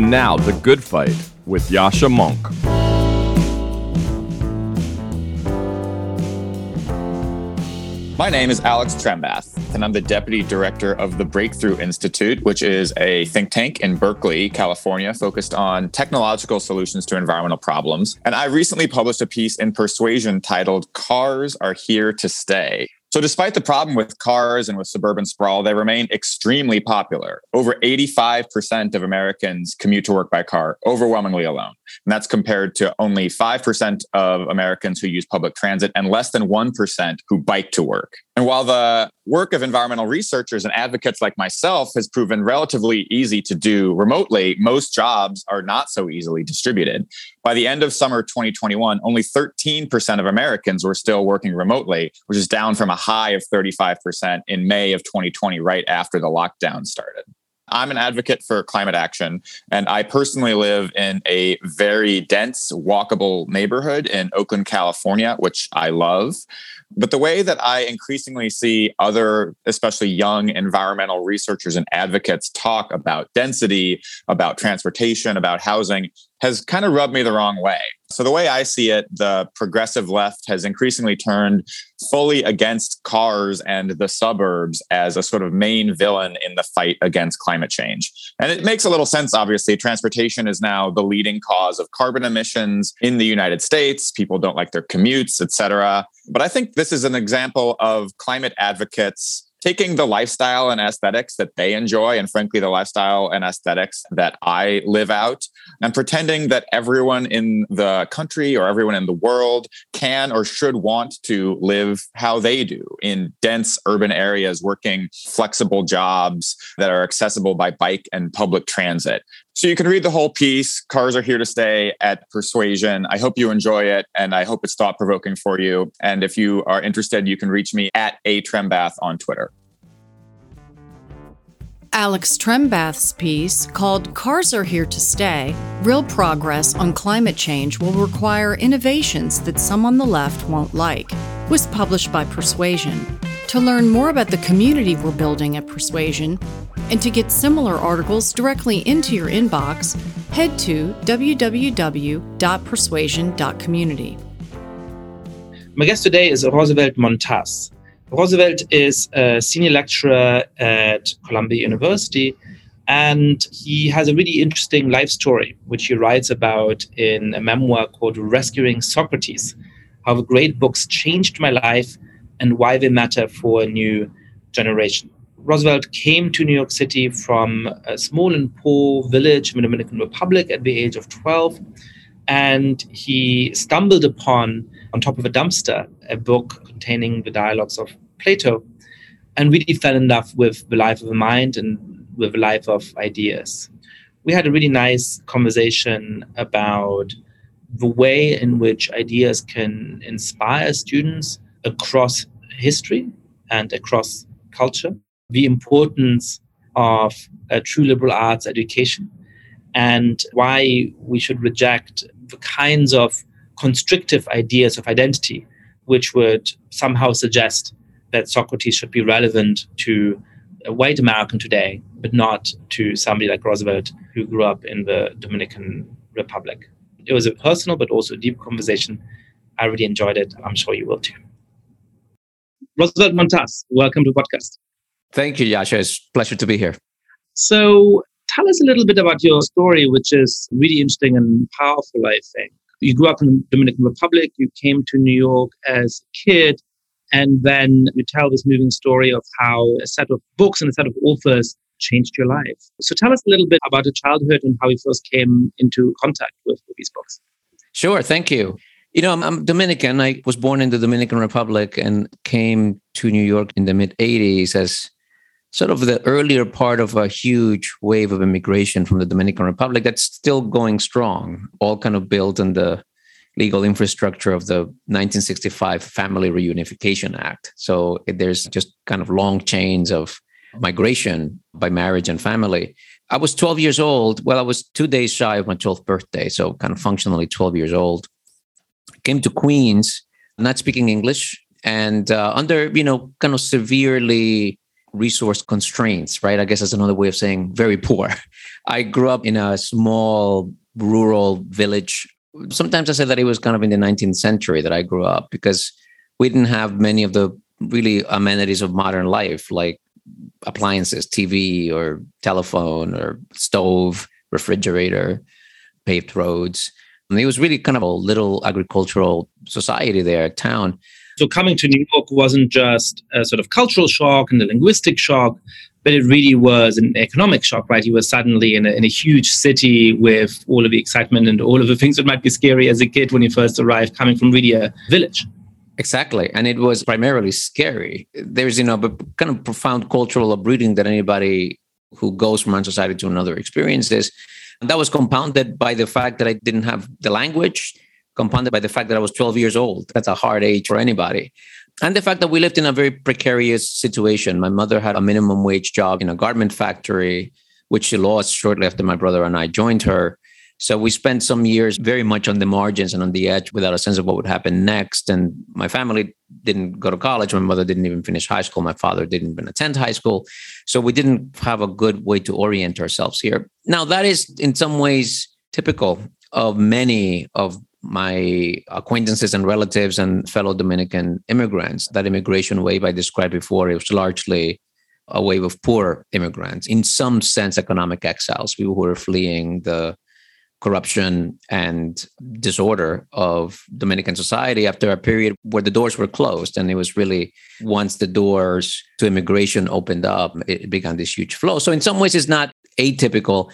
And now, The Good Fight with Yascha Mounk. My name is Alex Trembath, and I'm the Deputy Director of the Breakthrough Institute, which is a think tank in Berkeley, California, focused on technological solutions to environmental problems. And I recently published a piece in Persuasion titled Cars Are Here to Stay. So, despite the problem with cars and with suburban sprawl, they remain extremely popular. Over 85% of Americans commute to work by car, overwhelmingly alone. And that's compared to only 5% of Americans who use public transit and less than 1% who bike to work. And while the work of environmental researchers and advocates like myself has proven relatively easy to do remotely, most jobs are not so easily distributed. By the end of summer 2021, only 13% of Americans were still working remotely, which is down from a high of 35% in May of 2020, right after the lockdown started. I'm an advocate for climate action, and I personally live in a very dense, walkable neighborhood in Oakland, California, which I love. But the way that I increasingly see other, especially young environmental researchers and advocates talk about density, about transportation, about housing has kind of rubbed me the wrong way. So, the way I see it, the progressive left has increasingly turned fully against cars and the suburbs as a sort of main villain in the fight against climate change. And it makes a little sense, obviously. Transportation is now the leading cause of carbon emissions in the United States. People don't like their commutes, et cetera. But I think this is an example of climate advocates taking the lifestyle and aesthetics that they enjoy, and frankly, the lifestyle and aesthetics that I live out, and pretending that everyone in the country or everyone in the world can or should want to live how they do in dense urban areas, working flexible jobs that are accessible by bike and public transit. So you can read the whole piece. Cars are here to stay at Persuasion. I hope you enjoy it and I hope it's thought provoking for you. And if you are interested, you can reach me at a Trembath on Twitter. Alex Trembath's piece, called Cars Are Here to Stay Real Progress on Climate Change Will Require Innovations That Some on the Left Won't Like, was published by Persuasion. To learn more about the community we're building at Persuasion and to get similar articles directly into your inbox, head to www.persuasion.community. My guest today is Roosevelt Montás. Roosevelt is a senior lecturer at Columbia University, and he has a really interesting life story, which he writes about in a memoir called Rescuing Socrates How the Great Books Changed My Life and Why They Matter for a New Generation. Roosevelt came to New York City from a small and poor village in the Dominican Republic at the age of 12. And he stumbled upon, on top of a dumpster, a book containing the dialogues of Plato and really fell in love with the life of the mind and with the life of ideas. We had a really nice conversation about the way in which ideas can inspire students across history and across culture the importance of a true liberal arts education and why we should reject the kinds of constrictive ideas of identity which would somehow suggest that Socrates should be relevant to a white American today, but not to somebody like Roosevelt who grew up in the Dominican Republic. It was a personal but also a deep conversation. I really enjoyed it. I'm sure you will too. Roosevelt Montás, welcome to the podcast. Thank you, Yascha. It's a pleasure to be here. So, tell us a little bit about your story, which is really interesting and powerful, I think. You grew up in the Dominican Republic, you came to New York as a kid, and then you tell this moving story of how a set of books and a set of authors changed your life. So, tell us a little bit about your childhood and how you first came into contact with, with these books. Sure, thank you. You know, I'm, I'm, Dominican. I was born in the Dominican Republic and came to New York in the mid 80s as sort of the earlier part of a huge wave of immigration from the Dominican Republic that's still going strong, all kind of built on the legal infrastructure of the 1965 Family Reunification Act. So there's just kind of long chains of migration by marriage and family. I was 12 years old. Well, I was two days shy of my 12th birthday, so kind of functionally 12 years old. Came to Queens, not speaking English, and uh, under you know kind of severely resource constraints, right? I guess that's another way of saying very poor. I grew up in a small rural village. Sometimes I say that it was kind of in the 19th century that I grew up because we didn't have many of the really amenities of modern life, like appliances, TV or telephone or stove, refrigerator, paved roads. And it was really kind of a little agricultural society there, town. So coming to New York wasn't just a sort of cultural shock and a linguistic shock, but it really was an economic shock, right? You were suddenly in a, in a huge city with all of the excitement and all of the things that might be scary as a kid when you first arrived, coming from really a village. Exactly. And it was primarily scary. There's, you know, but kind of profound cultural uprooting that anybody who goes from one society to another experiences. And that was compounded by the fact that I didn't have the language, compounded by the fact that I was 12 years old. That's a hard age for anybody. And the fact that we lived in a very precarious situation. My mother had a minimum wage job in a garment factory, which she lost shortly after my brother and I joined her. So we spent some years very much on the margins and on the edge without a sense of what would happen next. And my family didn't go to college. My mother didn't even finish high school. My father didn't even attend high school. So we didn't have a good way to orient ourselves here. Now, that is in some ways typical of many of my acquaintances and relatives and fellow Dominican immigrants. That immigration wave I described before, it was largely a wave of poor immigrants, in some sense, economic exiles, people who were fleeing the corruption and disorder of Dominican society after a period where the doors were closed. And it was really once the doors to immigration opened up, it began this huge flow. So, in some ways, it's not atypical,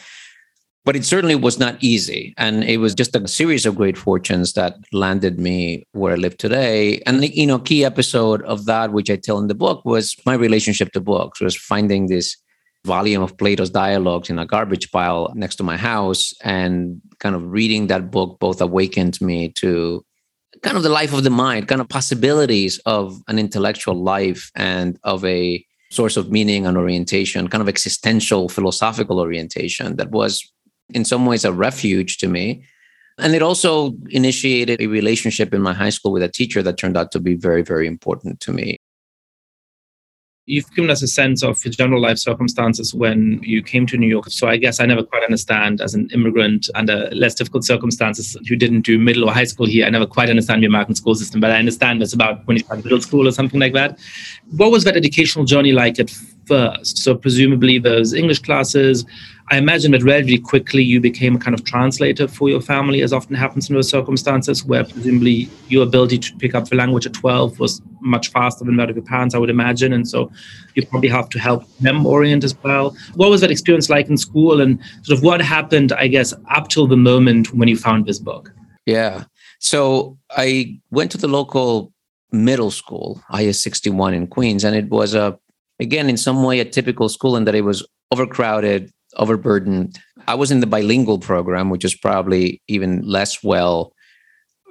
but it certainly was not easy. And it was just a series of great fortunes that landed me where I live today. And, you know, key episode of that, which I tell in the book, was my relationship to books, was finding this volume of Plato's dialogues in a garbage pile next to my house. And kind of reading that book both awakened me to kind of the life of the mind, kind of possibilities of an intellectual life and of a source of meaning and orientation, kind of existential philosophical orientation that was in some ways a refuge to me. And it also initiated a relationship in my high school with a teacher that turned out to be very, very important to me you've given us a sense of general life circumstances when you came to New York. So I guess I never quite understand as an immigrant under less difficult circumstances who didn't do middle or high school here. I never quite understand the American school system, but I understand it's about when you start middle school or something like that. What was that educational journey like at first? So presumably those English classes, I imagine that relatively quickly you became a kind of translator for your family, as often happens in those circumstances, where presumably your ability to pick up the language at 12 was much faster than that of your parents, I would imagine. And so you probably have to help them orient as well. What was that experience like in school? And sort of what happened, I guess, up till the moment when you found this book? Yeah. So I went to the local middle school, IS 61 in Queens, and it was a again in some way a typical school in that it was overcrowded overburdened. I was in the bilingual program, which is probably even less well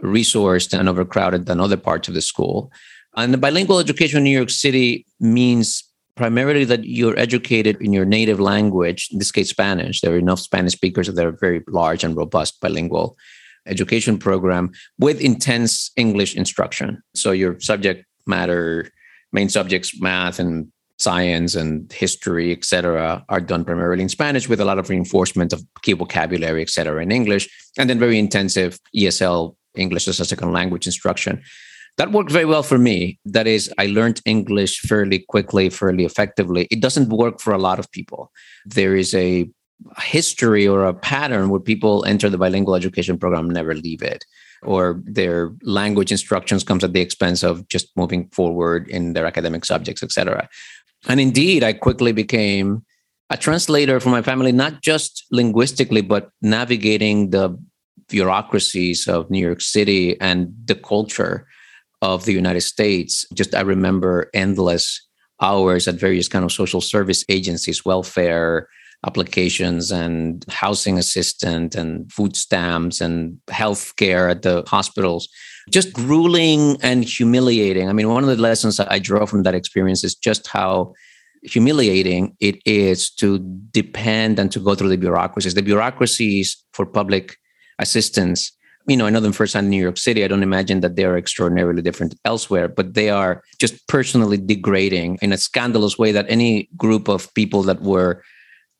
resourced and overcrowded than other parts of the school. And the bilingual education in New York City means primarily that you're educated in your native language, in this case, Spanish. There are enough Spanish speakers that are very large and robust bilingual education program with intense English instruction. So your subject matter, main subjects, math and science and history, etc., are done primarily in Spanish with a lot of reinforcement of key vocabulary, etc., in English, and then very intensive ESL English as a second language instruction. That worked very well for me. That is, I learned English fairly quickly, fairly effectively. It doesn't work for a lot of people. There is a history or a pattern where people enter the bilingual education program never leave it or their language instructions comes at the expense of just moving forward in their academic subjects etc and indeed, I quickly became a translator for my family, not just linguistically, but navigating the bureaucracies of New York City and the culture of the United States. Just I remember endless hours at various kind of social service agencies, welfare applications and housing assistant and food stamps and healthcare at the hospitals just grueling and humiliating. I mean, one of the lessons I draw from that experience is just how humiliating it is to depend and to go through the bureaucracies. The bureaucracies for public assistance you know, I know them firsthand in New York City. I don't imagine that they are extraordinarily different elsewhere, but they are just personally degrading in a scandalous way that any group of people that were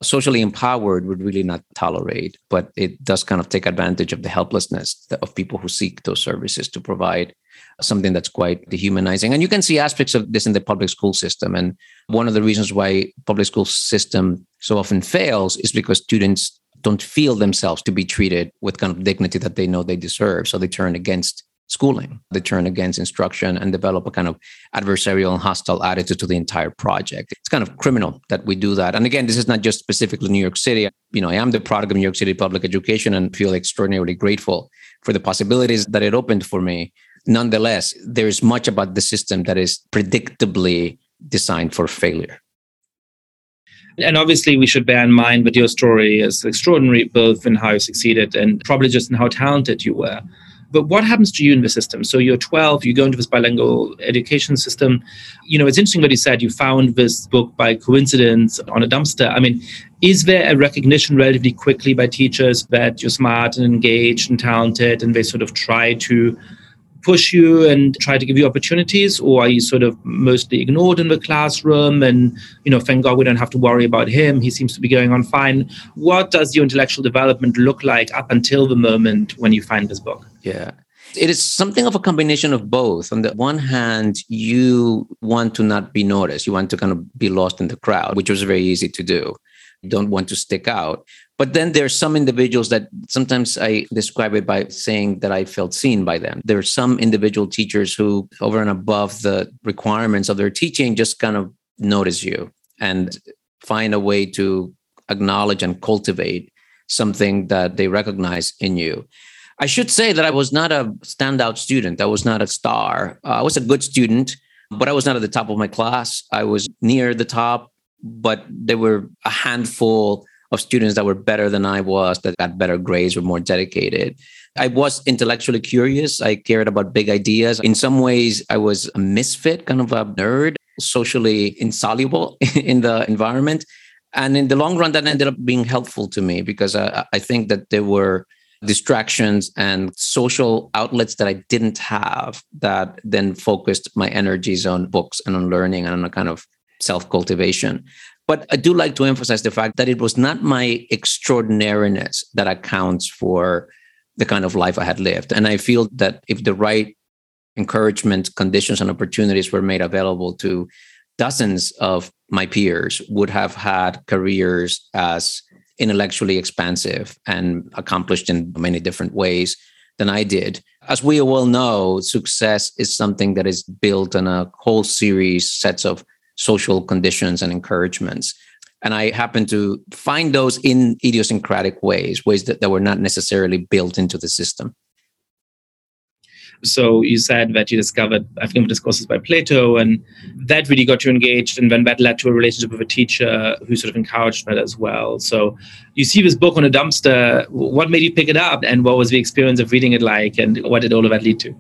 socially empowered would really not tolerate. But it does kind of take advantage of the helplessness of people who seek those services to provide something that's quite dehumanizing. And you can see aspects of this in the public school system. And one of the reasons why public school system so often fails is because students don't feel themselves to be treated with kind of dignity that they know they deserve. So they turn against schooling, they turn against instruction and develop a kind of adversarial and hostile attitude to the entire project. It's kind of criminal that we do that. And again, this is not just specifically New York City. You know, I am the product of New York City public education and feel extraordinarily grateful for the possibilities that it opened for me. Nonetheless, there is much about the system that is predictably designed for failure. And obviously, we should bear in mind that your story is extraordinary, both in how you succeeded and probably just in how talented you were. But what happens to you in the system? So you're 12, you go into this bilingual education system. You know, it's interesting what you said. You found this book by coincidence on a dumpster. I mean, is there a recognition relatively quickly by teachers that you're smart and engaged and talented, and they sort of try to push you and try to give you opportunities or are you sort of mostly ignored in the classroom and you know thank god we don't have to worry about him he seems to be going on fine what does your intellectual development look like up until the moment when you find this book yeah it is something of a combination of both. On the one hand, you want to not be noticed. You want to kind of be lost in the crowd, which was very easy to do. You don't want to stick out. But then there's some individuals that sometimes I describe it by saying that I felt seen by them. There are some individual teachers who, over and above the requirements of their teaching, just kind of notice you and find a way to acknowledge and cultivate something that they recognize in you. I should say that I was not a standout student. I was not a star. Uh, I was a good student, but I was not at the top of my class. I was near the top, but there were a handful of students that were better than I was, that got better grades, were more dedicated. I was intellectually curious. I cared about big ideas. In some ways, I was a misfit, kind of a nerd, socially insoluble in the environment. And in the long run, that ended up being helpful to me because I, I think that there were distractions and social outlets that I didn't have that then focused my energies on books and on learning and on a kind of self cultivation. But I do like to emphasize the fact that it was not my extraordinariness that accounts for the kind of life I had lived. And I feel that if the right encouragement, conditions, and opportunities were made available to dozens of my peers, would have had careers as intellectually expansive and accomplished in many different ways than I did. As we all know, success is something that is built on a whole series, sets of social conditions and encouragements. And I happen to find those in idiosyncratic ways, ways that, that were not necessarily built into the system. So you said that you discovered African discourses by Plato, and that really got you engaged, and then that led to a relationship with a teacher who sort of encouraged that as well. So you see this book on a dumpster. What made you pick it up, and what was the experience of reading it like, and what did all of that lead to?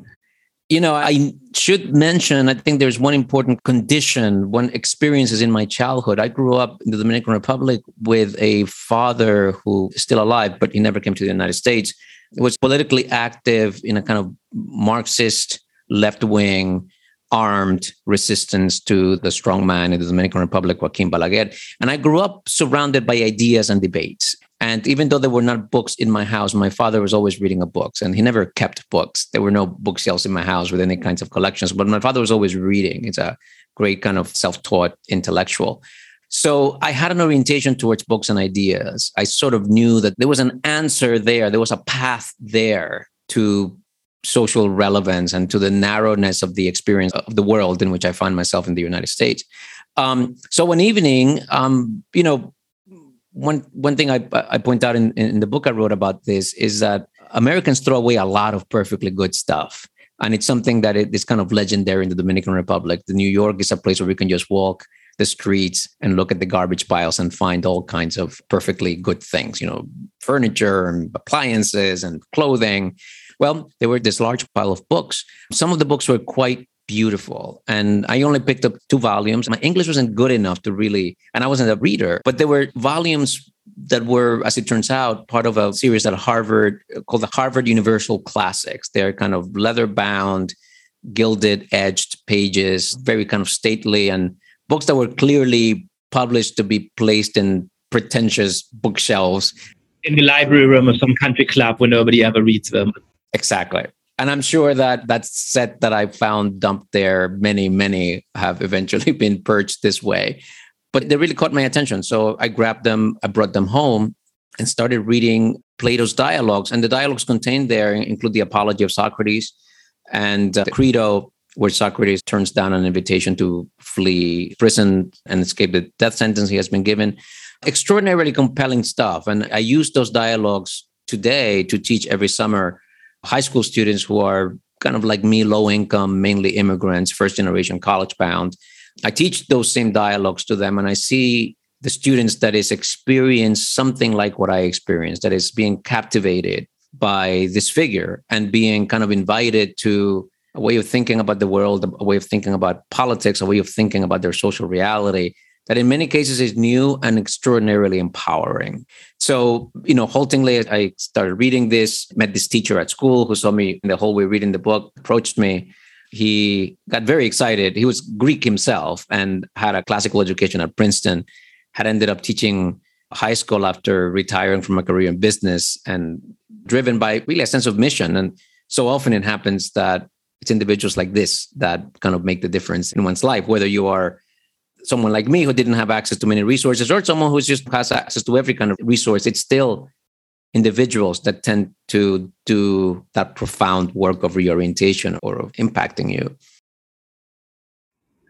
you know, I should mention, I think there's one important condition, one experiences in my childhood. I grew up in the Dominican Republic with a father who is still alive, but he never came to the United States. He was politically active in a kind of Marxist, left wing, armed resistance to the strong man in the Dominican Republic, Joaquin Balaguer. And I grew up surrounded by ideas and debates. And even though there were not books in my house, my father was always reading books and he never kept books. There were no bookshelves in my house with any kinds of collections, but my father was always reading. He's a great kind of self taught intellectual. So I had an orientation towards books and ideas. I sort of knew that there was an answer there, there was a path there to social relevance and to the narrowness of the experience of the world in which I find myself in the United States. Um, so one evening, um, you know, one one thing I, I point out in, in the book I wrote about this is that Americans throw away a lot of perfectly good stuff. And it's something that it is kind of legendary in the Dominican Republic. The New York is a place where we can just walk the streets and look at the garbage piles and find all kinds of perfectly good things, you know, furniture and appliances and clothing. Well, there were this large pile of books. Some of the books were quite beautiful. And I only picked up two volumes. My English wasn't good enough to really, and I wasn't a reader, but there were volumes that were, as it turns out, part of a series at Harvard called the Harvard Universal Classics. They're kind of leather bound, gilded edged pages, very kind of stately, and books that were clearly published to be placed in pretentious bookshelves. In the library room of some country club where nobody ever reads them. Exactly. And I'm sure that that set that I found dumped there, many, many have eventually been purged this way. But they really caught my attention. So I grabbed them, I brought them home and started reading Plato's dialogues. And the dialogues contained there include the Apology of Socrates and uh, the Crito, where Socrates turns down an invitation to flee prison and escape the death sentence he has been given. Extraordinarily compelling stuff. And I use those dialogues today to teach every summer high school students who are kind of like me, low income, mainly immigrants, first generation college bound. I teach those same dialogues to them and I see the students that is experience something like what I experienced, that is being captivated by this figure and being kind of invited to a way of thinking about the world, a way of thinking about politics, a way of thinking about their social reality that in many cases is new and extraordinarily empowering. So, you know, haltingly, I started reading this, met this teacher at school who saw me in the hallway reading the book, approached me. He got very excited. He was Greek himself and had a classical education at Princeton, had ended up teaching high school after retiring from a career in business and driven by really a sense of mission. And so often it happens that it's individuals like this that kind of make the difference in one's life, whether you are someone like me who didn't have access to many resources or someone who just has access to every kind of resource it's still individuals that tend to do that profound work of reorientation or of impacting you.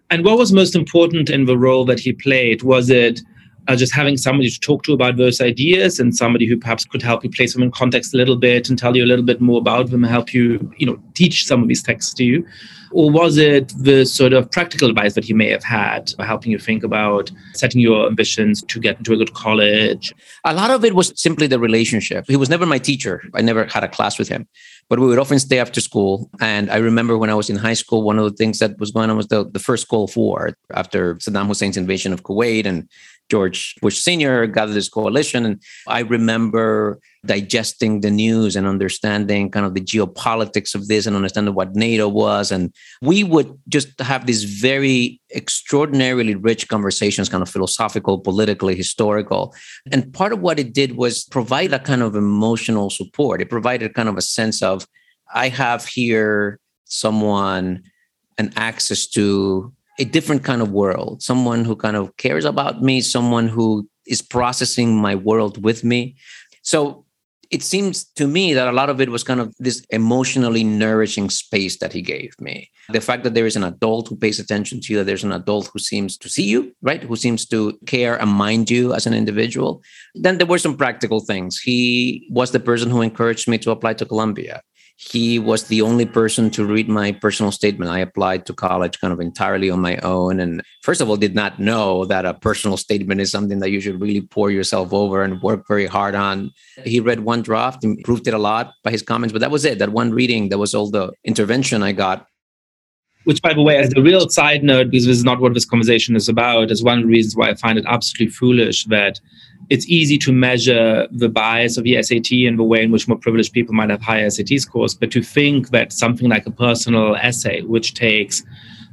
And what was most important in the role that he played? Was it uh, just having somebody to talk to about those ideas and somebody who perhaps could help you place them in context a little bit and tell you a little bit more about them help you you know teach some of these texts to you? Or was it the sort of practical advice that you may have had helping you think about setting your ambitions to get into a good college? A lot of it was simply the relationship. He was never my teacher. I never had a class with him. But we would often stay after school. And i remember when i was in high school one of the things that was going on was the, the first gulf war after saddam hussein's invasion of kuwait and George Bush Sr. gathered this coalition. And I remember digesting the news and understanding kind of the geopolitics of this and understanding what NATO was. And we would just have these very extraordinarily rich conversations, kind of philosophical, politically, historical. And part of what it did was provide a kind of emotional support. It provided kind of a sense of, I have here someone an access to a different kind of world, someone who kind of cares about me, someone who is processing my world with me. So it seems to me that a lot of it was kind of this emotionally nourishing space that he gave me. The fact that there is an adult who pays attention to you, that there's an adult who seems to see you, right? Who seems to care and mind you as an individual. Then there were some practical things. He was the person who encouraged me to apply to Columbia he was the only person to read my personal statement. I applied to college kind of entirely on my own. And first of all, did not know that a personal statement is something that you should really pour yourself over and work very hard on. He read one draft, improved it a lot by his comments, but that was it. That one reading, that was all the intervention I got which by the way as a real side note because this is not what this conversation is about is one of the reasons why i find it absolutely foolish that it's easy to measure the bias of the SAT and the way in which more privileged people might have higher SAT scores. But to think that something like a personal essay, which takes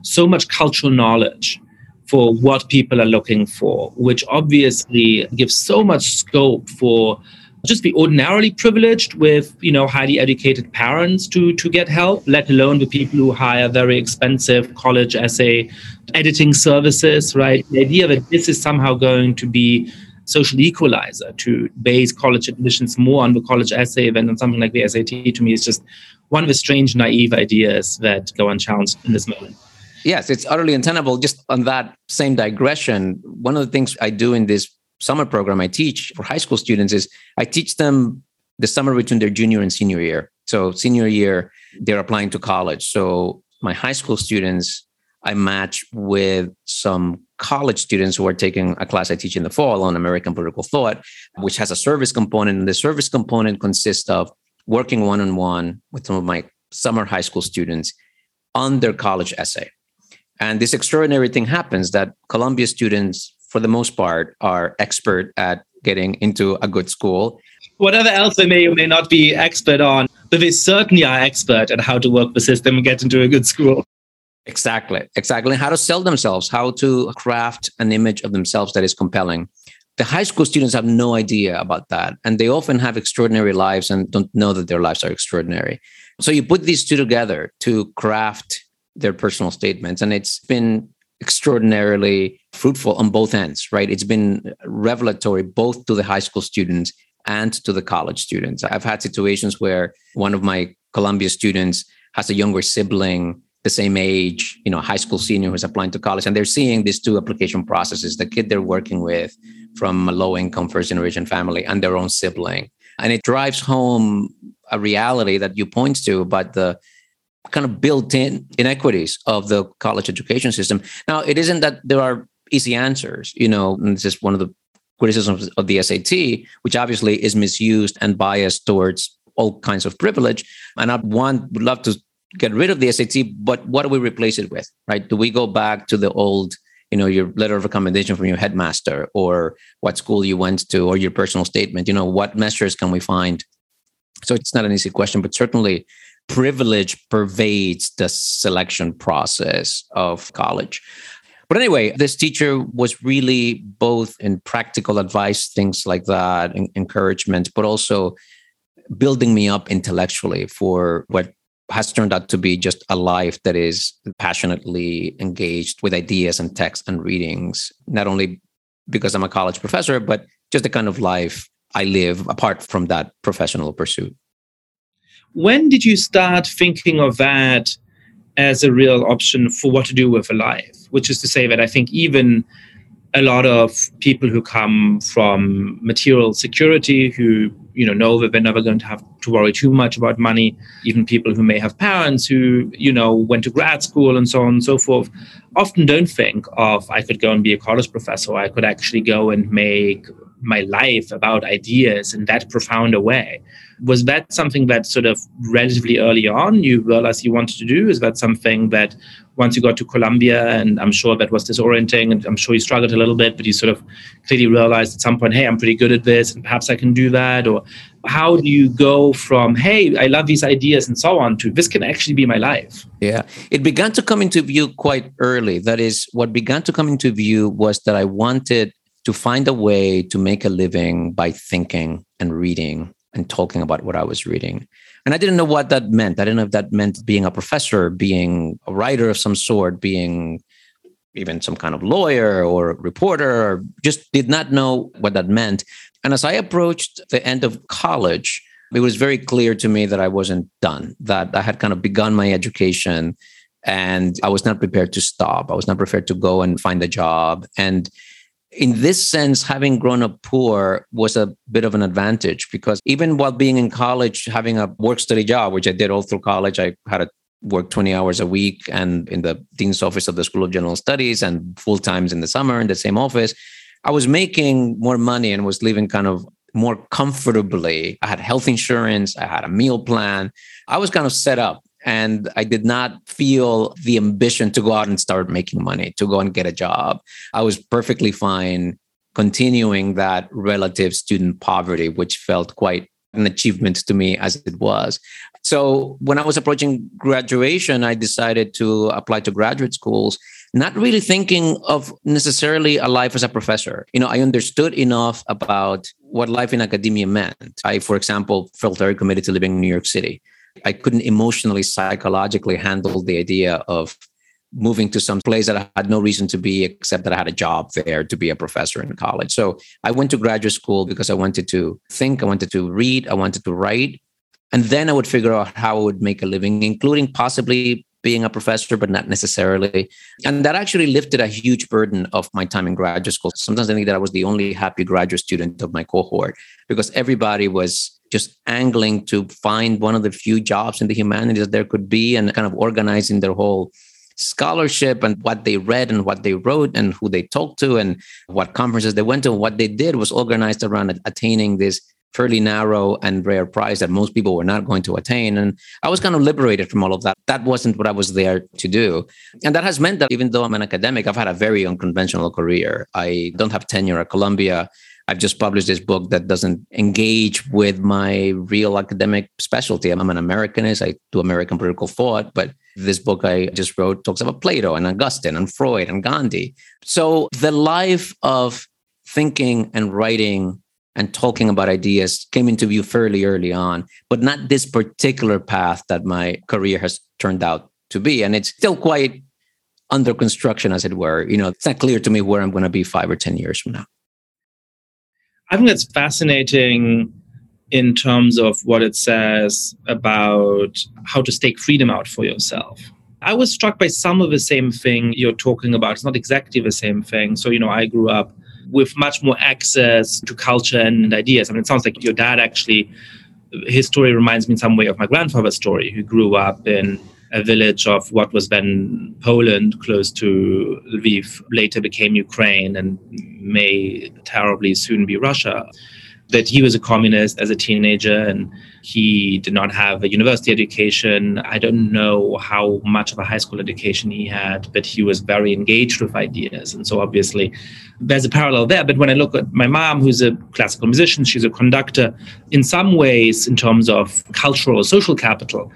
so much cultural knowledge for what people are looking for, which obviously gives so much scope for just be ordinarily privileged with you know highly educated parents to to get help let alone the people who hire very expensive college essay editing services right the idea that this is somehow going to be social equalizer to base college admissions more on the college essay than on something like the SAT to me is just one of the strange, naive ideas that go unchallenged in this moment. Yes, it's utterly untenable. Just on that same digression, one of the things I do in this summer program I teach for high school students is I teach them the summer between their junior and senior year. So, senior year, they're applying to college. So, my high school students, I match with some college students who are taking a class I teach in the fall on American political thought, which has a service component. And the service component consists of working one on one with some of my summer high school students on their college essay. And this extraordinary thing happens that Columbia students, for the most part, are expert at getting into a good school. Whatever else they may or may not be expert on, but they certainly are expert at how to work the system and get into a good school. Exactly, exactly. How to sell themselves, how to craft an image of themselves that is compelling. The high school students have no idea about that. And they often have extraordinary lives and don't know that their lives are extraordinary. So you put these two together to craft their personal statements. And it's been extraordinarily fruitful on both ends, right? It's been revelatory both to the high school students and to the college students. I've had situations where one of my Columbia students has a younger sibling the same age, you know, high school senior who's applying to college, and they're seeing these two application processes: the kid they're working with from a low-income first-generation family and their own sibling, and it drives home a reality that you point to about the kind of built-in inequities of the college education system. Now, it isn't that there are easy answers, you know, and this is one of the criticisms of the SAT, which obviously is misused and biased towards all kinds of privilege. And I want would love to get rid of the SAT, but what do we replace it with, right? Do we go back to the old, you know, your letter of recommendation from your headmaster or what school you went to or your personal statement? You know, what measures can we find? So it's not an easy question, but certainly privilege pervades the selection process of college. But anyway, this teacher was really both in practical advice, things like that, encouragement, but also building me up intellectually for what has turned out to be just a life that is passionately engaged with ideas and texts and readings, not only because I'm a college professor, but just the kind of life I live apart from that professional pursuit. When did you start thinking of that as a real option for what to do with a life? Which is to say that I think even a lot of people who come from material security who you know know that they're never going to have to worry too much about money. Even people who may have parents who you know went to grad school and so on and so forth often don't think of i could go and be a college professor. I could actually go and make my life about ideas in that profound a way was that something that sort of relatively early on you realized you wanted to do is that something that once you got to Columbia, and I'm sure that was disorienting, and I'm sure you struggled a little bit, but you sort of clearly realized at some point, hey, I'm pretty good at this, and perhaps I can do that. Or how do you go from, hey, I love these ideas and so on, to this can actually be my life? Yeah, it began to come into view quite early. That is, what began to come into view was that I wanted to find a way to make a living by thinking and reading and talking about what I was reading. And I didn't know what that meant. I didn't know if that meant being a professor, being a writer of some sort, being even some kind of lawyer or reporter, or just did not know what that meant. And as I approached the end of college, it was very clear to me that I wasn't done, that I had kind of begun my education and I was not prepared to stop. I was not prepared to go and find a job. And in this sense, having grown up poor was a bit of an advantage because even while being in college, having a work study job, which I did all through college, I had to work 20 hours a week and in the dean's office of the School of General Studies and full times in the summer in the same office. I was making more money and was living kind of more comfortably. I had health insurance, I had a meal plan. I was kind of set up and I did not feel the ambition to go out and start making money, to go and get a job. I was perfectly fine continuing that relative student poverty, which felt quite an achievement to me as it was. So when I was approaching graduation, I decided to apply to graduate schools, not really thinking of necessarily a life as a professor. You know, I understood enough about what life in academia meant. I, for example, felt very committed to living in New York City. I couldn't emotionally, psychologically handle the idea of moving to some place that I had no reason to be except that I had a job there to be a professor in college. So I went to graduate school because I wanted to think, I wanted to read, I wanted to write. And then I would figure out how I would make a living, including possibly being a professor, but not necessarily. And that actually lifted a huge burden of my time in graduate school. Sometimes I think that I was the only happy graduate student of my cohort because everybody was just angling to find one of the few jobs in the humanities that there could be and kind of organizing their whole scholarship and what they read and what they wrote and who they talked to and what conferences they went to. What they did was organized around attaining this fairly narrow and rare prize that most people were not going to attain. And I was kind of liberated from all of that. That wasn't what I was there to do. And that has meant that even though I'm an academic, I've had a very unconventional career. I don't have tenure at Columbia. I've just published this book that doesn't engage with my real academic specialty. I'm an Americanist. I do American political thought, but this book I just wrote talks about Plato and Augustine and Freud and Gandhi. So the life of thinking and writing and talking about ideas came into view fairly early on, but not this particular path that my career has turned out to be. And it's still quite under construction, as it were. You know, it's not clear to me where I'm going to be five or 10 years from now. I think that's fascinating in terms of what it says about how to stake freedom out for yourself. I was struck by some of the same thing you're talking about. It's not exactly the same thing. So, you know, I grew up with much more access to culture and ideas. I mean, it sounds like your dad actually, his story reminds me in some way of my grandfather's story, who grew up in a village of what was then Poland, close to Lviv, later became Ukraine and may terribly soon be Russia that he was a communist as a teenager and he did not have a university education. I don't know how much of a high school education he had, but he was very engaged with ideas. And so obviously there's a parallel there. But when I look at my mom, who's a classical musician, she's a conductor, in some ways, in terms of cultural or social capital,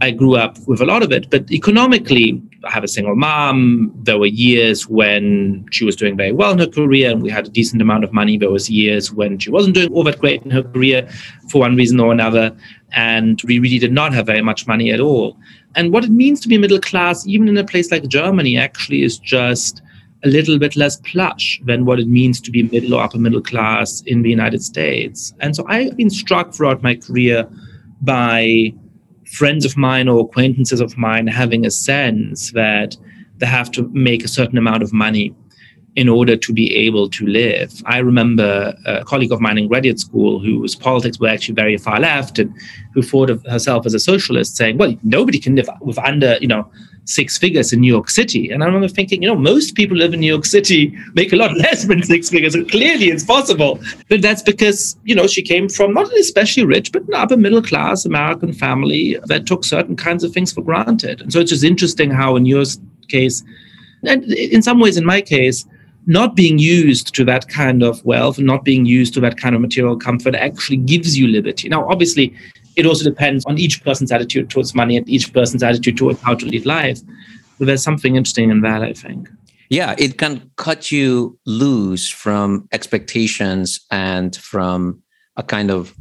I grew up with a lot of it, but economically, I have a single mom. There were years when she was doing very well in her career, and we had a decent amount of money. There was years when she wasn't doing all that great in her career for one reason or another, and we really did not have very much money at all. And what it means to be middle class, even in a place like Germany, actually is just a little bit less plush than what it means to be middle or upper middle class in the United States. And so I've been struck throughout my career by friends of mine or acquaintances of mine having a sense that they have to make a certain amount of money in order to be able to live. I remember a colleague of mine in graduate school whose politics were actually very far left and who thought of herself as a socialist saying, well, nobody can live with under, you know, six figures in New York City. And I remember thinking, you know, most people live in New York City make a lot less than six figures. So clearly it's possible. But that's because, you know, she came from not an especially rich, but an upper middle class American family that took certain kinds of things for granted. And so it's just interesting how in your case, and in some ways in my case, not being used to that kind of wealth not being used to that kind of material comfort actually gives you liberty. Now, obviously, it also depends on each person's attitude towards money and each person's attitude towards how to lead life. But there's something interesting in that, I think. Yeah, it can cut you loose from expectations and from a kind of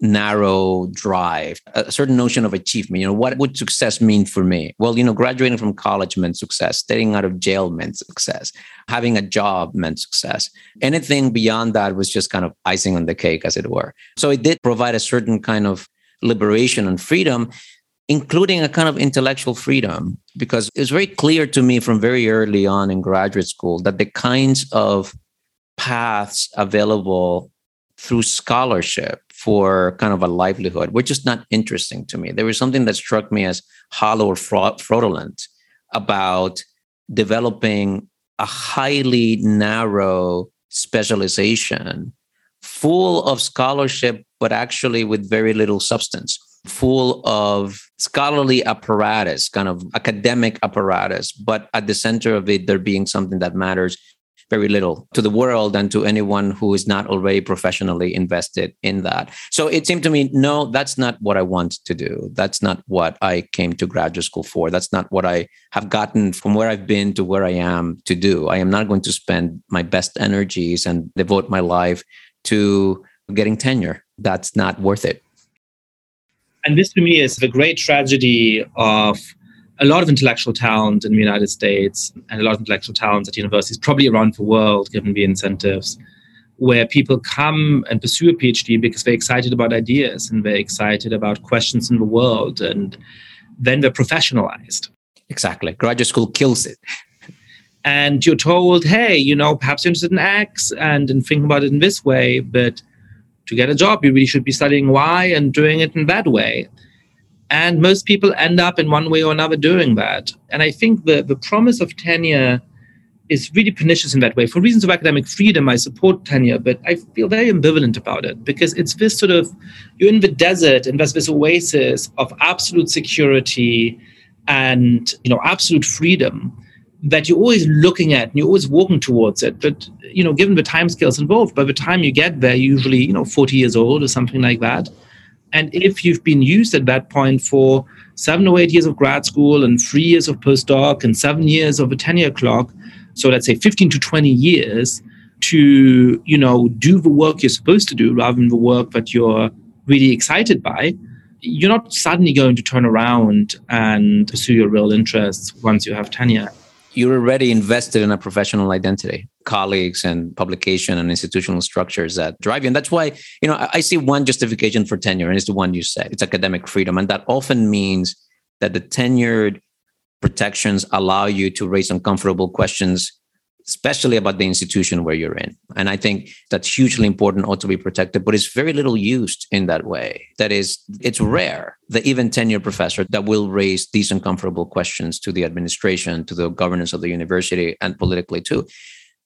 narrow drive, a certain notion of achievement. You know, what would success mean for me? Well, you know, graduating from college meant success, staying out of jail meant success, having a job meant success. Anything beyond that was just kind of icing on the cake, as it were. So it did provide a certain kind of liberation and freedom, including a kind of intellectual freedom, because it was very clear to me from very early on in graduate school that the kinds of paths available through scholarship for kind of a livelihood were just not interesting to me. There was something that struck me as hollow or fraudulent about developing a highly narrow specialization full of scholarship, but actually with very little substance, full of scholarly apparatus, kind of academic apparatus, but at the center of it, there being something that matters very little to the world and to anyone who is not already professionally invested in that. So it seemed to me, no, that's not what I want to do. That's not what I came to graduate school for. That's not what I have gotten from where I've been to where I am to do. I am not going to spend my best energies and devote my life to getting tenure. That's not worth it. And this to me is the great tragedy of a lot of intellectual talent in the United States and a lot of intellectual talent at universities, probably around the world, given the incentives, where people come and pursue a PhD because they're excited about ideas and they're excited about questions in the world, and then they're professionalized. Exactly. Graduate school kills it. and you're told, hey, you know, perhaps you're interested in X and in thinking about it in this way, but to get a job, you really should be studying Y and doing it in that way. And most people end up in one way or another doing that. And I think the, the promise of tenure is really pernicious in that way. For reasons of academic freedom, I support tenure, but I feel very ambivalent about it because it's this sort of you're in the desert and there's this oasis of absolute security and you know absolute freedom. That you're always looking at and you're always walking towards it. But you know, given the time scales involved, by the time you get there, usually you know 40 years old or something like that. And if you've been used at that point for seven or eight years of grad school and three years of postdoc and seven years of a tenure clock, so let's say 15 to 20 years to you know do the work you're supposed to do rather than the work that you're really excited by you're not suddenly going to turn around and pursue your real interests once you have tenure. You're already invested in a professional identity, colleagues and publication and institutional structures that drive you. And that's why, you know, I see one justification for tenure, and it's the one you said. It's academic freedom. And that often means that the tenured protections allow you to raise uncomfortable questions especially about the institution where you're in. And I think that's hugely important, ought to be protected, but it's very little used in that way. That is, it's rare that even tenure professor that will raise these uncomfortable questions to the administration, to the governance of the university, and politically too.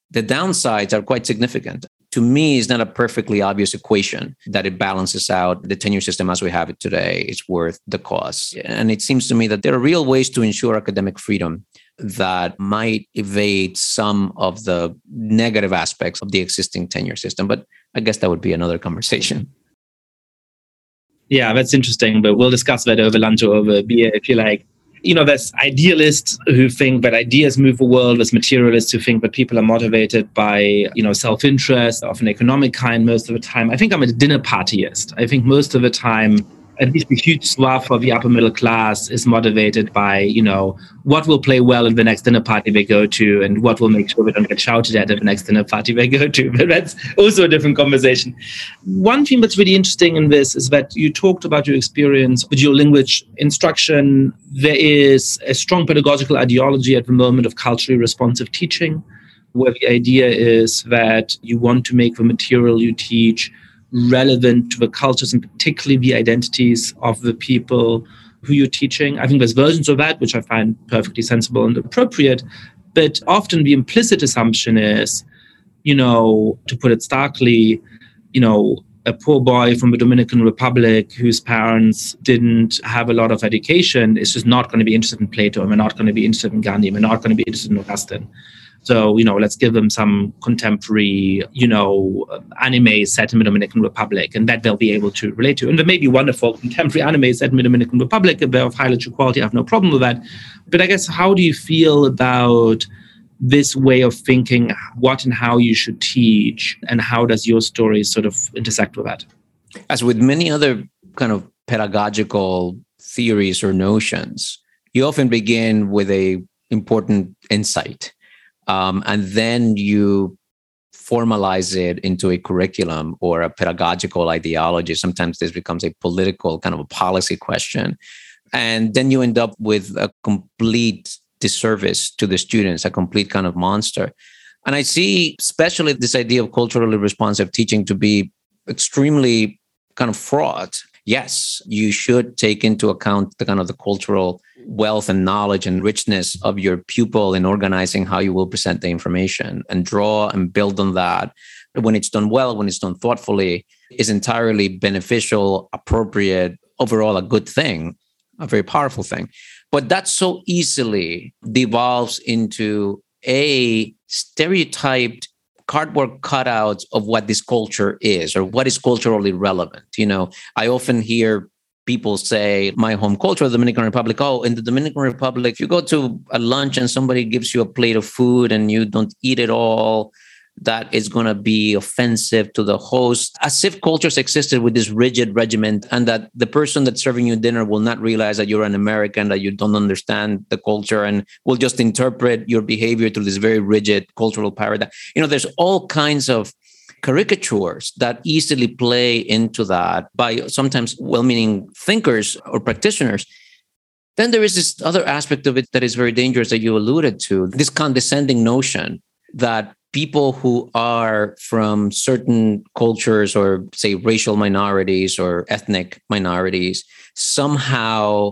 The downsides are quite significant. To me, it's not a perfectly obvious equation that it balances out the tenure system as we have it today is worth the cost. And it seems to me that there are real ways to ensure academic freedom that might evade some of the negative aspects of the existing tenure system. But I guess that would be another conversation. Yeah, that's interesting, but we'll discuss that over lunch or over beer if you like. You know, there's idealists who think that ideas move the world. There's materialists who think that people are motivated by, you know, self-interest of an economic kind most of the time. I think I'm a dinner partyist. I think most of the time at least a huge swath of the upper middle class is motivated by, you know, what will play well in the next dinner party they go to and what will make sure they don't get shouted at at the next dinner party they go to. But that's also a different conversation. One thing that's really interesting in this is that you talked about your experience with your language instruction. There is a strong pedagogical ideology at the moment of culturally responsive teaching, where the idea is that you want to make the material you teach relevant to the cultures and particularly the identities of the people who you're teaching. I think there's versions of that which I find perfectly sensible and appropriate. But often the implicit assumption is, you know, to put it starkly, you know, a poor boy from the Dominican Republic whose parents didn't have a lot of education is just not going to be interested in Plato and we're not going to be interested in Gandhi and we're not going to be interested in Augustine. So, you know, let's give them some contemporary, you know, anime set in the Dominican Republic, and that they'll be able to relate to. And there may be wonderful contemporary anime set in the Dominican Republic, they're of high literature quality, I have no problem with that. But I guess, how do you feel about this way of thinking, what and how you should teach, and how does your story sort of intersect with that? As with many other kind of pedagogical theories or notions, you often begin with a important insight um, and then you formalize it into a curriculum or a pedagogical ideology. Sometimes this becomes a political kind of a policy question. And then you end up with a complete disservice to the students, a complete kind of monster. And I see, especially this idea of culturally responsive teaching to be extremely kind of fraught. Yes, you should take into account the kind of the cultural wealth and knowledge and richness of your pupil in organizing how you will present the information and draw and build on that. When it's done well when it's done thoughtfully is entirely beneficial appropriate overall a good thing a very powerful thing. But that so easily devolves into a stereotyped cardboard cutouts of what this culture is or what is culturally relevant. You know i often hear people say my home culture, the Dominican Republic. Oh, in the Dominican Republic, if you go to a lunch and somebody gives you a plate of food and you don't eat it all, that is going to be offensive to the host. As if cultures existed with this rigid regiment, and that the person that's serving you dinner will not realize that you're an American, that you don't understand the culture, and will just interpret your behavior through this very rigid cultural paradigm. You know, there's all kinds of caricatures that easily play into that by sometimes well meaning thinkers or practitioners. Then there is this other aspect of it that is very dangerous that you alluded to this condescending notion that people who are from certain cultures or, say, racial minorities or ethnic minorities somehow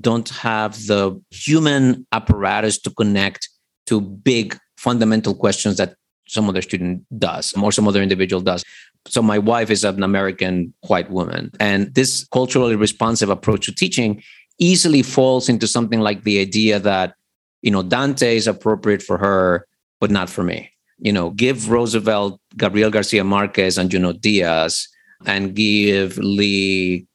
don't have the human apparatus to connect to big fundamental questions that some other student does or some other individual does. So my wife is an American white woman. And this culturally responsive approach to teaching easily falls into something like the idea that you know, Dante is appropriate for her, but not for me. You know, give Roosevelt, Gabriel Garcia Marquez, and Junot Diaz, and give Lee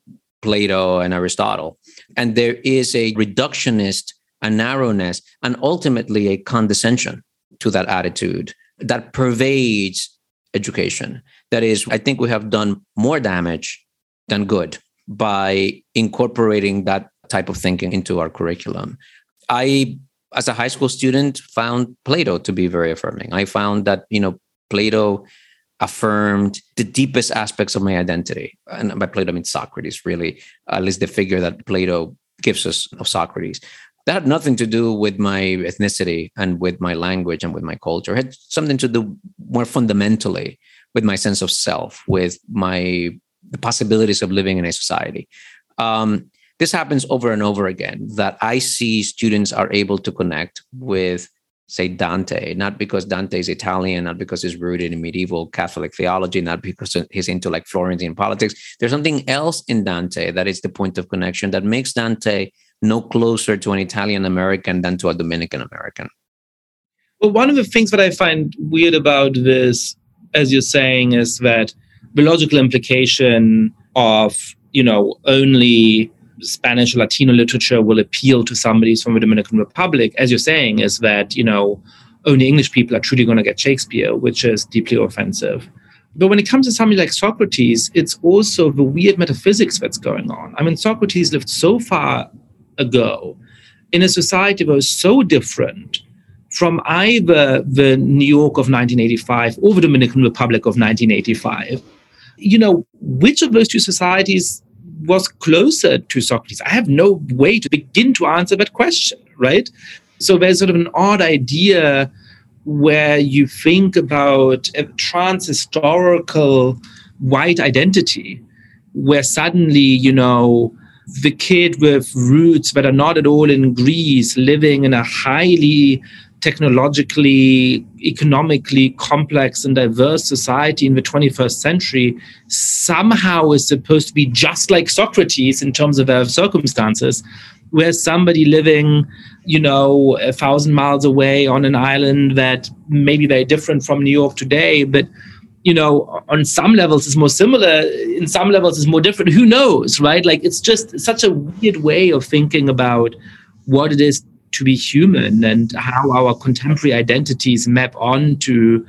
Plato and Aristotle. And there is a reductionist, a narrowness, and ultimately a condescension to that attitude that pervades education. That is, I think we have done more damage than good by incorporating that type of thinking into our curriculum. I, as a high school student, found Plato to be very affirming. I found that, you know, Plato affirmed the deepest aspects of my identity. And by Plato, I mean Socrates, really, at least the figure that Plato gives us of Socrates. That had nothing to do with my ethnicity and with my language and with my culture. It had something to do more fundamentally with my sense of self, with my the possibilities of living in a society. Um, this happens over and over again that I see students are able to connect with, say, Dante, not because Dante is Italian, not because he's rooted in medieval Catholic theology, not because he's into like Florentine politics. There's something else in Dante that is the point of connection that makes Dante no closer to an Italian American than to a Dominican American. Well, one of the things that I find weird about this, as you're saying, is that the logical implication of, you know, only Spanish or Latino literature will appeal to somebody from the Dominican Republic, as you're saying, is that, you know, only English people are truly going to get Shakespeare, which is deeply offensive. But when it comes to somebody like Socrates, it's also the weird metaphysics that's going on. I mean, Socrates lived so far ago in a society that was so different from either the New York of 1985 or the Dominican Republic of 1985. You know, which of those two societies was closer to Socrates? I have no way to begin to answer that question, right? So there's sort of an odd idea where you think about a trans historical white identity, where suddenly, you know, the kid with roots that are not at all in Greece, living in a highly technologically, economically complex and diverse society in the 21st century somehow is supposed to be just like Socrates in terms of their circumstances, where somebody living, you know, a thousand miles away on an island that may be very different from New York today, but you know, on some levels is more similar, in some levels is more different. Who knows, right? Like it's just such a weird way of thinking about what it is to be human and how our contemporary identities map onto,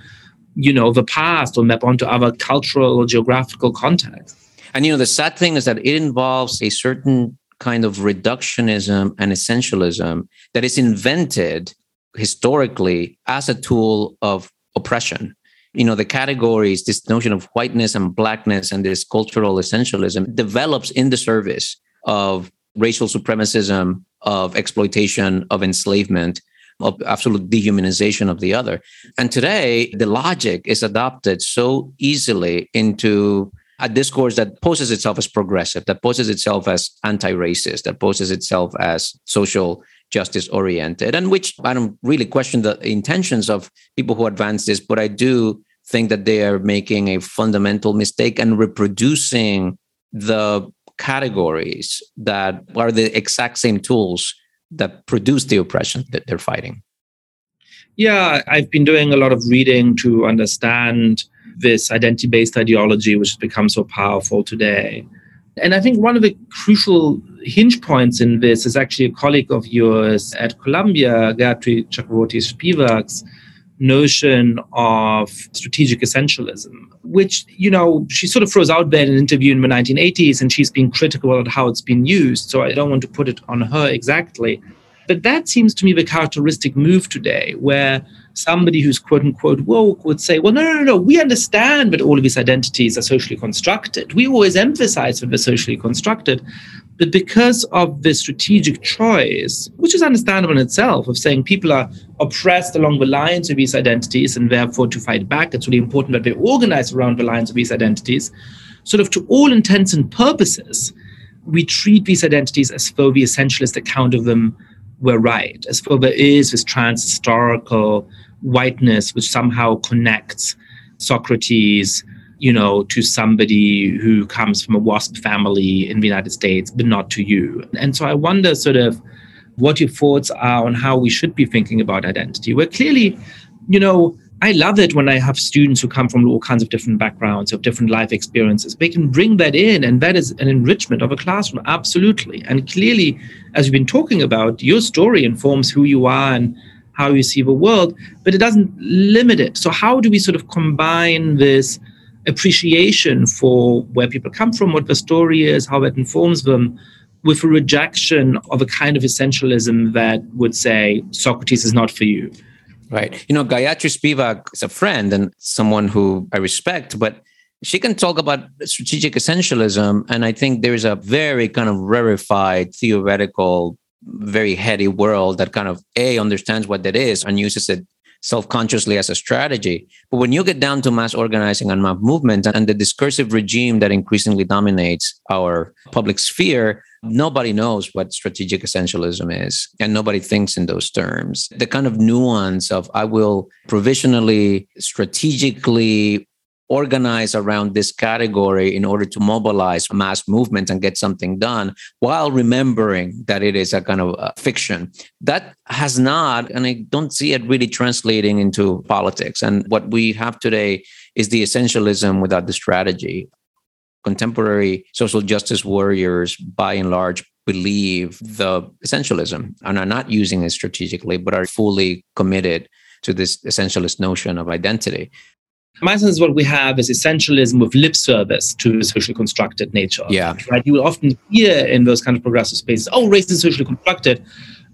you know, the past or map onto other cultural or geographical contexts. And you know, the sad thing is that it involves a certain kind of reductionism and essentialism that is invented historically as a tool of oppression you know the categories this notion of whiteness and blackness and this cultural essentialism develops in the service of racial supremacism of exploitation of enslavement of absolute dehumanization of the other. And today the logic is adopted so easily into a discourse that poses itself as progressive that poses itself as anti-racist that poses itself as social justice oriented and which i don't really question the intentions of people who advance this but i do think that they are making a fundamental mistake and reproducing the categories that are the exact same tools that produce the oppression that they're fighting. Yeah, I've been doing a lot of reading to understand this identity based ideology, which has become so powerful today. And I think one of the crucial hinge points in this is actually a colleague of yours at Columbia, Gayatri Chakravorty Spivak's notion of strategic essentialism, which, you know, she sort of throws out there in an interview in the 1980s, and she's been critical about how it's been used. So I don't want to put it on her exactly. But that seems to me the characteristic move today, where somebody who's quote unquote woke would say, well, no, no, no, no, we understand that all of these identities are socially constructed. We always emphasize that they're socially constructed. But because of the strategic choice, which is understandable in itself, of saying people are oppressed along the lines of these identities and therefore to fight back, it's really important that they organize around the lines of these identities. Sort of to all intents and purposes, we treat these identities as though the essentialist account of them were right, as though there is this trans historical whiteness which somehow connects Socrates you know, to somebody who comes from a WASP family in the United States, but not to you. And so I wonder sort of what your thoughts are on how we should be thinking about identity. Where clearly, you know, I love it when I have students who come from all kinds of different backgrounds, of different life experiences. They can bring that in, and that is an enrichment of a classroom, absolutely. And clearly, as we've been talking about, your story informs who you are and how you see the world, but it doesn't limit it. So, how do we sort of combine this appreciation for where people come from, what the story is, how it informs them, with a rejection of a kind of essentialism that would say Socrates is not for you? Right. You know, Gayatri Spivak is a friend and someone who I respect, but she can talk about strategic essentialism. And I think there is a very kind of rarefied theoretical, very heady world that kind of A understands what that is and uses it self-consciously as a strategy. But when you get down to mass organizing and mass movement and the discursive regime that increasingly dominates our public sphere, nobody knows what strategic essentialism is and nobody thinks in those terms the kind of nuance of i will provisionally strategically organize around this category in order to mobilize mass movement and get something done while remembering that it is a kind of a fiction. That has not and i don't see it really translating into politics. And what we have today is the essentialism without the strategy. Contemporary social justice warriors, by and large, believe the essentialism and are not using it strategically, but are fully committed to this essentialist notion of identity. My sense is what we have is essentialism with lip service to social constructed nature. Yeah. Right. You will often hear in those kind of progressive spaces, oh, race is socially constructed.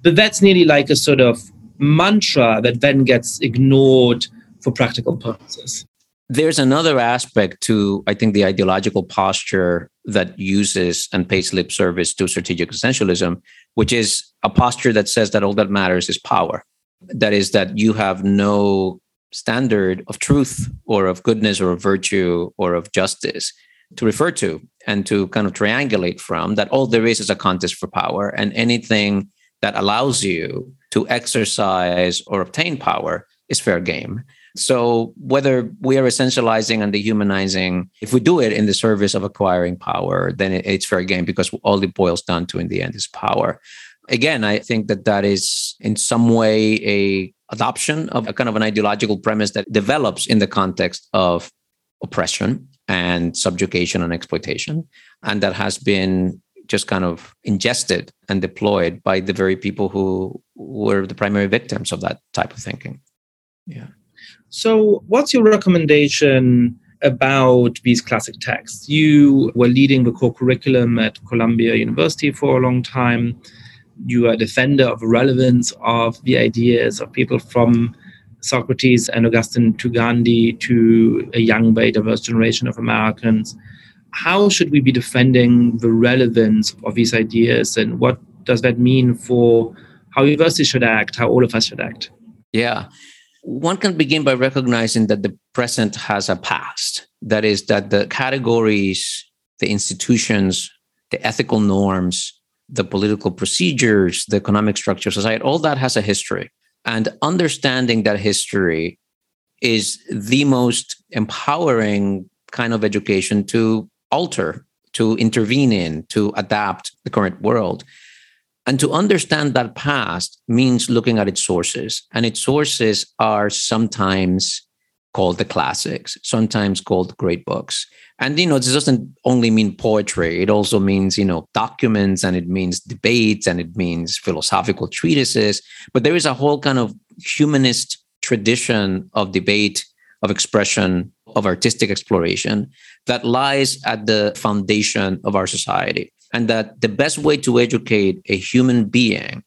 But that's nearly like a sort of mantra that then gets ignored for practical purposes there's another aspect to i think the ideological posture that uses and pays lip service to strategic essentialism which is a posture that says that all that matters is power that is that you have no standard of truth or of goodness or of virtue or of justice to refer to and to kind of triangulate from that all there is is a contest for power and anything that allows you to exercise or obtain power is fair game so whether we are essentializing and dehumanizing, if we do it in the service of acquiring power, then it's fair game because all it boils down to in the end is power. Again, I think that that is in some way a adoption of a kind of an ideological premise that develops in the context of oppression and subjugation and exploitation, and that has been just kind of ingested and deployed by the very people who were the primary victims of that type of thinking. Yeah. So, what's your recommendation about these classic texts? You were leading the core curriculum at Columbia University for a long time. You are a defender of relevance of the ideas of people from Socrates and Augustine to Gandhi to a young, very diverse generation of Americans. How should we be defending the relevance of these ideas, and what does that mean for how universities should act, how all of us should act? Yeah one can begin by recognizing that the present has a past. That is, that the categories, the institutions, the ethical norms, the political procedures, the economic structure of society, all that has a history. And understanding that history is the most empowering kind of education to alter, to intervene in, to adapt the current world. And to understand that past means looking at its sources. And its sources are sometimes called the classics, sometimes called great books. And, you know, this doesn't only mean poetry, it also means, you know, documents and it means debates and it means philosophical treatises. But there is a whole kind of humanist tradition of debate, of expression, of artistic exploration that lies at the foundation of our society and that the best way to educate a human being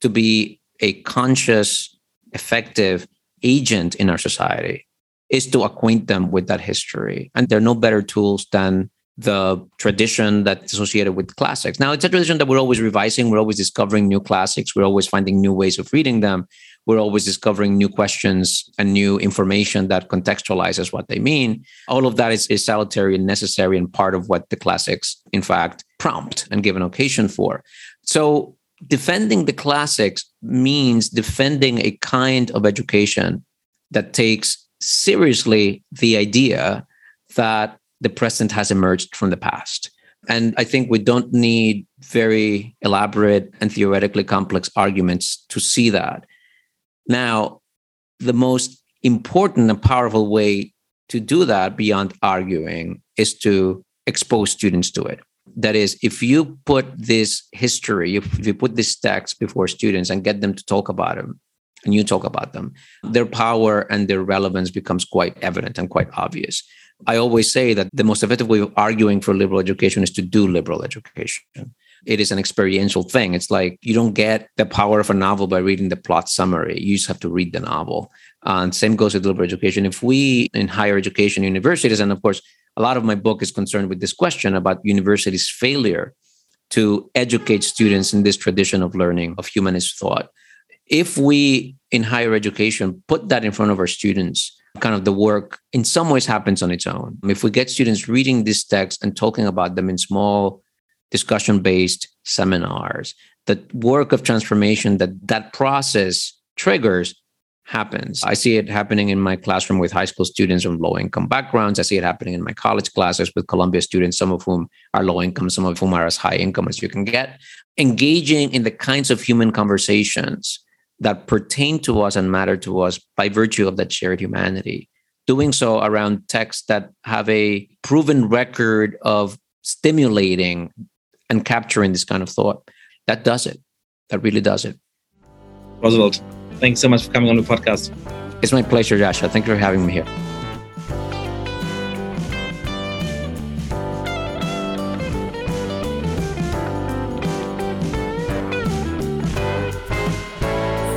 to be a conscious, effective agent in our society is to acquaint them with that history. And there are no better tools than the tradition that's associated with classics. Now, it's a tradition that we're always revising, we're always discovering new classics, we're always finding new ways of reading them, we're always discovering new questions and new information that contextualizes what they mean. All of that is, is salutary and necessary and part of what the classics, in fact, prompt and give an occasion for. So, defending the classics means defending a kind of education that takes seriously the idea that the present has emerged from the past. And I think we don't need very elaborate and theoretically complex arguments to see that. Now, the most important and powerful way to do that beyond arguing is to expose students to it. That is, if you put this history, if you put this text before students and get them to talk about them, and you talk about them, their power and their relevance becomes quite evident and quite obvious. I always say that the most effective way of arguing for liberal education is to do liberal education. It is an experiential thing. It's like you don't get the power of a novel by reading the plot summary. You just have to read the novel. And same goes with liberal education. If we in higher education universities, and of course, a lot of my book is concerned with this question about universities' failure to educate students in this tradition of learning of humanist thought. If we in higher education put that in front of our students, kind of the work in some ways happens on its own. If we get students reading these texts and talking about them in small discussion based seminars, the work of transformation that that process triggers happens. I see it happening in my classroom with high school students from low income backgrounds. I see it happening in my college classes with Columbia students, some of whom are low income, some of whom are as high income as you can get. Engaging in the kinds of human conversations that pertain to us and matter to us by virtue of that shared humanity. Doing so around texts that have a proven record of stimulating and capturing this kind of thought. That does it. That really does it. Roosevelt, thanks so much for coming on the podcast. It's my pleasure, Yascha. Thank you for having me here.